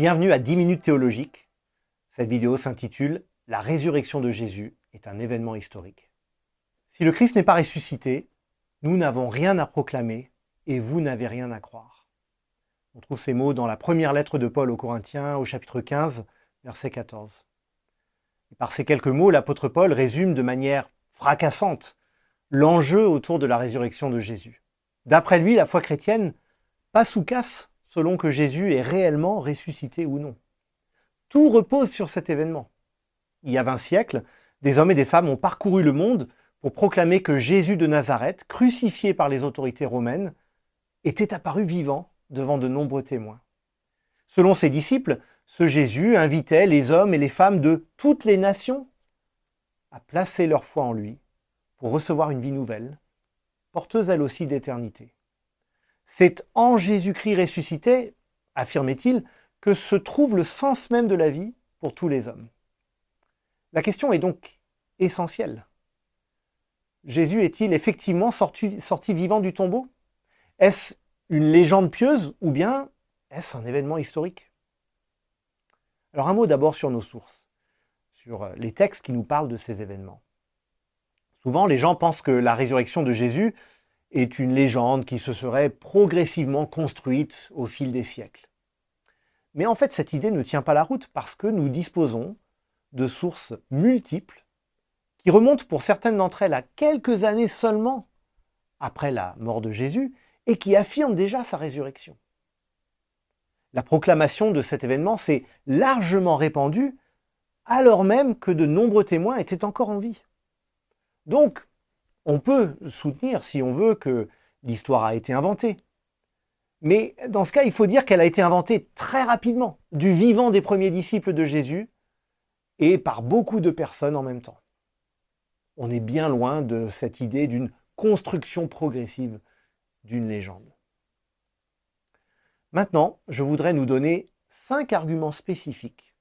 Bienvenue à 10 minutes théologiques. Cette vidéo s'intitule La résurrection de Jésus est un événement historique. Si le Christ n'est pas ressuscité, nous n'avons rien à proclamer et vous n'avez rien à croire. On trouve ces mots dans la première lettre de Paul aux Corinthiens au chapitre 15, verset 14. Et par ces quelques mots, l'apôtre Paul résume de manière fracassante l'enjeu autour de la résurrection de Jésus. D'après lui, la foi chrétienne passe ou casse selon que Jésus est réellement ressuscité ou non. Tout repose sur cet événement. Il y a 20 siècles, des hommes et des femmes ont parcouru le monde pour proclamer que Jésus de Nazareth, crucifié par les autorités romaines, était apparu vivant devant de nombreux témoins. Selon ses disciples, ce Jésus invitait les hommes et les femmes de toutes les nations à placer leur foi en lui pour recevoir une vie nouvelle, porteuse elle aussi d'éternité. C'est en Jésus-Christ ressuscité, affirmait-il, que se trouve le sens même de la vie pour tous les hommes. La question est donc essentielle. Jésus est-il effectivement sorti, vivant du tombeau? Est-ce une légende pieuse ou bien est-ce un événement historique? Alors un mot d'abord sur nos sources, sur les textes qui nous parlent de ces événements. Souvent, les gens pensent que la résurrection de Jésus est une légende qui se serait progressivement construite au fil des siècles. Mais en fait, cette idée ne tient pas la route parce que nous disposons de sources multiples qui remontent pour certaines d'entre elles à quelques années seulement après la mort de Jésus et qui affirment déjà sa résurrection. La proclamation de cet événement s'est largement répandue alors même que de nombreux témoins étaient encore en vie. Donc, on peut soutenir, si on veut, que l'histoire a été inventée. Mais dans ce cas, il faut dire qu'elle a été inventée très rapidement, du vivant des premiers disciples de Jésus et par beaucoup de personnes en même temps. On est bien loin de cette idée d'une construction progressive d'une légende. Maintenant, je voudrais nous donner cinq arguments spécifiques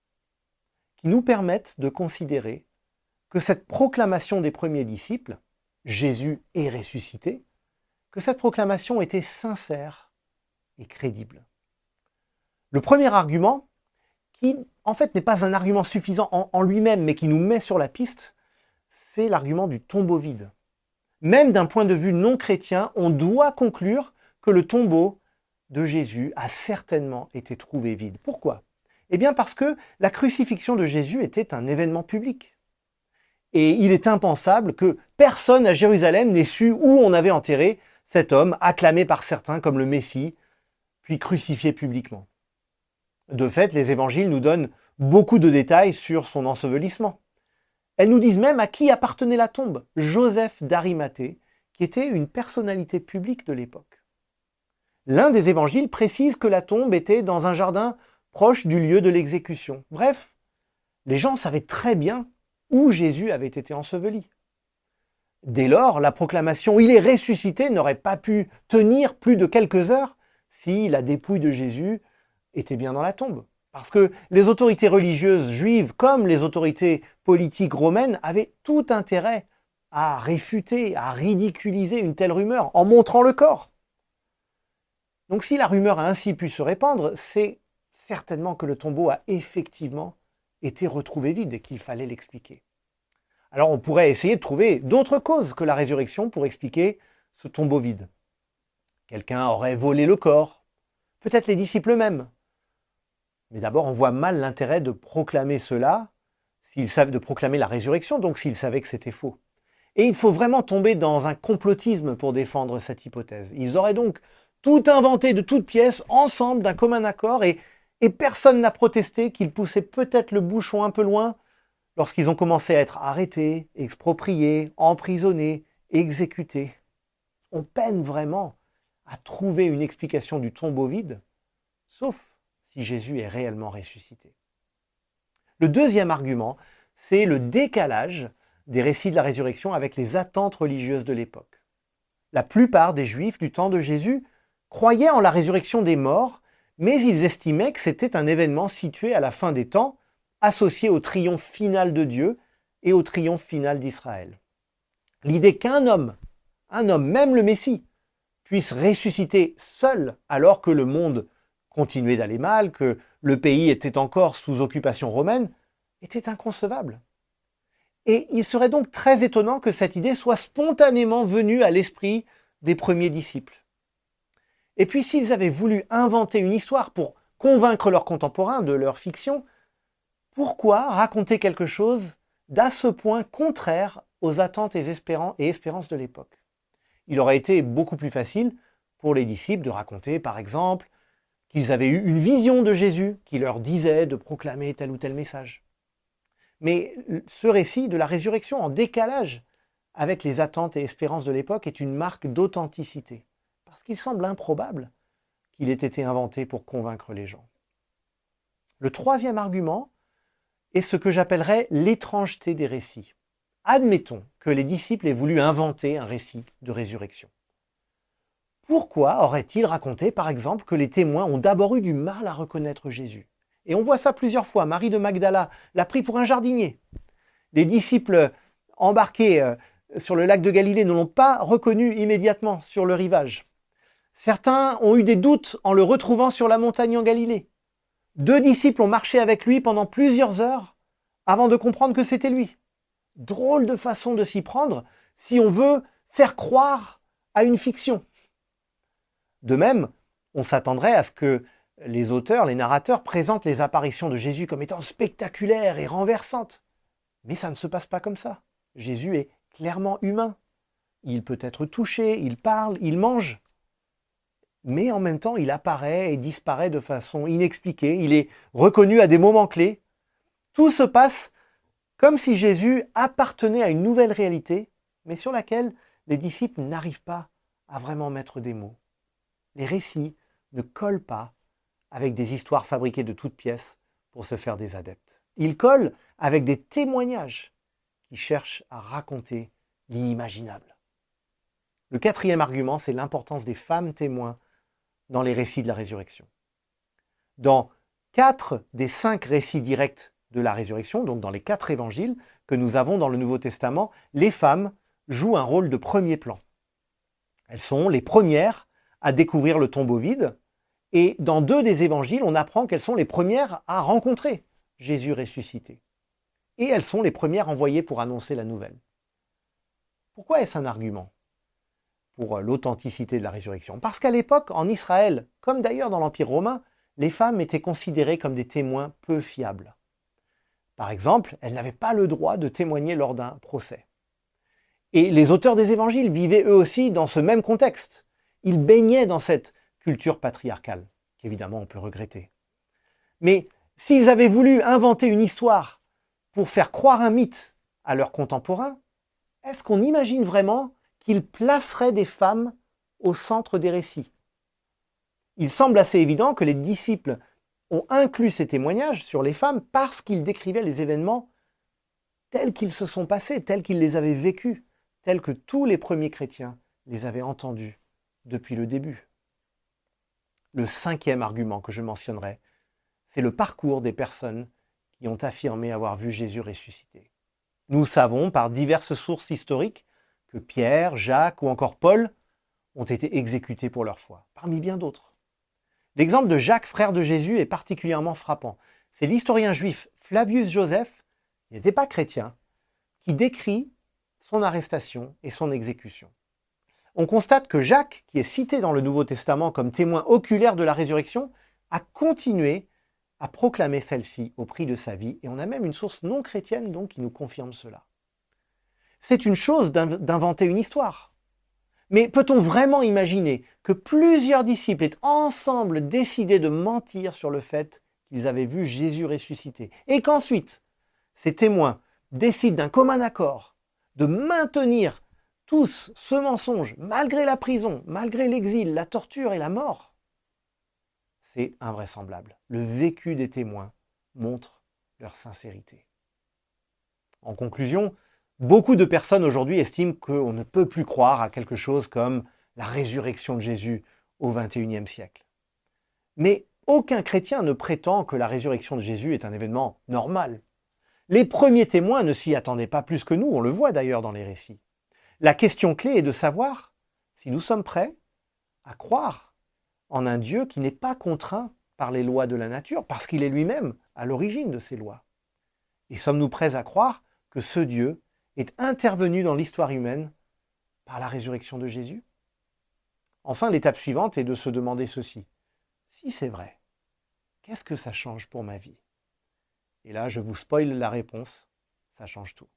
qui nous permettent de considérer que cette proclamation des premiers disciples Jésus est ressuscité, que cette proclamation était sincère et crédible. Le premier argument, qui en fait n'est pas un argument suffisant en, lui-même, mais qui nous met sur la piste, c'est l'argument du tombeau vide. Même d'un point de vue non chrétien, on doit conclure que le tombeau de Jésus a certainement été trouvé vide. Pourquoi? Eh bien parce que la crucifixion de Jésus était un événement public. Et il est impensable que personne à Jérusalem n'ait su où on avait enterré cet homme, acclamé par certains comme le Messie, puis crucifié publiquement. De fait, les évangiles nous donnent beaucoup de détails sur son ensevelissement. Elles nous disent même à qui appartenait la tombe, Joseph d'Arimathée, qui était une personnalité publique de l'époque. L'un des évangiles précise que la tombe était dans un jardin proche du lieu de l'exécution. Bref, les gens savaient très bien où Jésus avait été enseveli. Dès lors, la proclamation Il est ressuscité n'aurait pas pu tenir plus de quelques heures si la dépouille de Jésus était bien dans la tombe. Parce que les autorités religieuses juives, comme les autorités politiques romaines, avaient tout intérêt à réfuter, à ridiculiser une telle rumeur en montrant le corps. Donc si la rumeur a ainsi pu se répandre, c'est certainement que le tombeau a effectivement était retrouvé vide et qu'il fallait l'expliquer. Alors on pourrait essayer de trouver d'autres causes que la résurrection pour expliquer ce tombeau vide. Quelqu'un aurait volé le corps, peut-être les disciples eux-mêmes. Mais d'abord, on voit mal l'intérêt de proclamer cela, savent de proclamer la résurrection, donc s'ils savaient que c'était faux. Et il faut vraiment tomber dans un complotisme pour défendre cette hypothèse. Ils auraient donc tout inventé de toutes pièces, ensemble, d'un commun accord, et et personne n'a protesté qu'ils poussaient peut-être le bouchon un peu loin lorsqu'ils ont commencé à être arrêtés, expropriés, emprisonnés, exécutés. On peine vraiment à trouver une explication du tombeau vide, sauf si Jésus est réellement ressuscité. Le deuxième argument, c'est le décalage des récits de la résurrection avec les attentes religieuses de l'époque. La plupart des Juifs du temps de Jésus croyaient en la résurrection des morts mais ils estimaient que c'était un événement situé à la fin des temps, associé au triomphe final de Dieu et au triomphe final d'Israël. L'idée qu'un homme, un homme, même le Messie, puisse ressusciter seul alors que le monde continuait d'aller mal, que le pays était encore sous occupation romaine, était inconcevable. Et il serait donc très étonnant que cette idée soit spontanément venue à l'esprit des premiers disciples. Et puis s'ils avaient voulu inventer une histoire pour convaincre leurs contemporains de leur fiction, pourquoi raconter quelque chose d'à ce point contraire aux attentes et espérances de l'époque? Il aurait été beaucoup plus facile pour les disciples de raconter, par exemple, qu'ils avaient eu une vision de Jésus qui leur disait de proclamer tel ou tel message. Mais ce récit de la résurrection en décalage avec les attentes et espérances de l'époque est une marque d'authenticité, parce qu'il semble improbable qu'il ait été inventé pour convaincre les gens. Le troisième argument est ce que j'appellerais l'étrangeté des récits. Admettons que les disciples aient voulu inventer un récit de résurrection. Pourquoi auraient-ils raconté, par exemple, que les témoins ont d'abord eu du mal à reconnaître Jésus? Et on voit ça plusieurs fois. Marie de Magdala l'a pris pour un jardinier. Les disciples embarqués euh, sur le lac de Galilée ne l'ont pas reconnu immédiatement sur le rivage. Certains ont eu des doutes en le retrouvant sur la montagne en Galilée. Deux disciples ont marché avec lui pendant plusieurs heures avant de comprendre que c'était lui. Drôle de façon de s'y prendre si on veut faire croire à une fiction. De même, on s'attendrait à ce que les auteurs, les narrateurs présentent les apparitions de Jésus comme étant spectaculaires et renversantes. Mais ça ne se passe pas comme ça. Jésus est clairement humain. Il peut être touché, il parle, il mange mais en même temps, il apparaît et disparaît de façon inexpliquée, il est reconnu à des moments clés. Tout se passe comme si Jésus appartenait à une nouvelle réalité, mais sur laquelle les disciples n'arrivent pas à vraiment mettre des mots. Les récits ne collent pas avec des histoires fabriquées de toutes pièces pour se faire des adeptes. Ils collent avec des témoignages qui cherchent à raconter l'inimaginable. Le quatrième argument, c'est l'importance des femmes témoins dans les récits de la résurrection. Dans quatre des cinq récits directs de la résurrection, donc dans les quatre évangiles que nous avons dans le Nouveau Testament, les femmes jouent un rôle de premier plan. Elles sont les premières à découvrir le tombeau vide, et dans deux des évangiles, on apprend qu'elles sont les premières à rencontrer Jésus ressuscité. Et elles sont les premières envoyées pour annoncer la nouvelle. Pourquoi est-ce un argument? Pour euh, l'authenticité de la résurrection. Parce qu'à l'époque, en Israël, comme d'ailleurs dans l'Empire romain, les femmes étaient considérées comme des témoins peu fiables. Par exemple, elles n'avaient pas le droit de témoigner lors d'un procès. Et les auteurs des évangiles vivaient eux aussi dans ce même contexte. Ils baignaient dans cette culture patriarcale, qu'évidemment on peut regretter. Mais s'ils avaient voulu inventer une histoire pour faire croire un mythe à leurs contemporains, est-ce qu'on imagine vraiment qu'il placerait des femmes au centre des récits. Il semble assez évident que les disciples ont inclus ces témoignages sur les femmes parce qu'ils décrivaient les événements tels qu'ils se sont passés, tels qu'ils les avaient vécus, tels que tous les premiers chrétiens les avaient entendus depuis le début. Le cinquième argument que je mentionnerai, c'est le parcours des personnes qui ont affirmé avoir vu Jésus ressuscité. Nous savons par diverses sources historiques que Pierre, Jacques ou encore Paul ont été exécutés pour leur foi, parmi bien d'autres. L'exemple de Jacques, frère de Jésus, est particulièrement frappant. C'est l'historien juif Flavius Joseph, qui n'était pas chrétien, qui décrit son arrestation et son exécution. On constate que Jacques, qui est cité dans le Nouveau Testament comme témoin oculaire de la résurrection, a continué à proclamer celle-ci au prix de sa vie, et on a même une source non chrétienne donc qui nous confirme cela. C'est une chose d'inventer une histoire. Mais peut-on vraiment imaginer que plusieurs disciples aient ensemble décidé de mentir sur le fait qu'ils avaient vu Jésus ressuscité et qu'ensuite ces témoins décident d'un commun accord de maintenir tous ce mensonge malgré la prison, malgré l'exil, la torture et la mort? C'est invraisemblable. Le vécu des témoins montre leur sincérité. En conclusion, Beaucoup de personnes aujourd'hui estiment qu'on ne peut plus croire à quelque chose comme la résurrection de Jésus au XXIe siècle. Mais aucun chrétien ne prétend que la résurrection de Jésus est un événement normal. Les premiers témoins ne s'y attendaient pas plus que nous, on le voit d'ailleurs dans les récits. La question clé est de savoir si nous sommes prêts à croire en un Dieu qui n'est pas contraint par les lois de la nature, parce qu'il est lui-même à l'origine de ces lois Et sommes-nous prêts à croire que ce Dieu est intervenu dans l'histoire humaine par la résurrection de Jésus Enfin, l'étape suivante est de se demander ceci. Si c'est vrai, qu'est-ce que ça change pour ma vie? Et là, je vous spoil la réponse, ça change tout.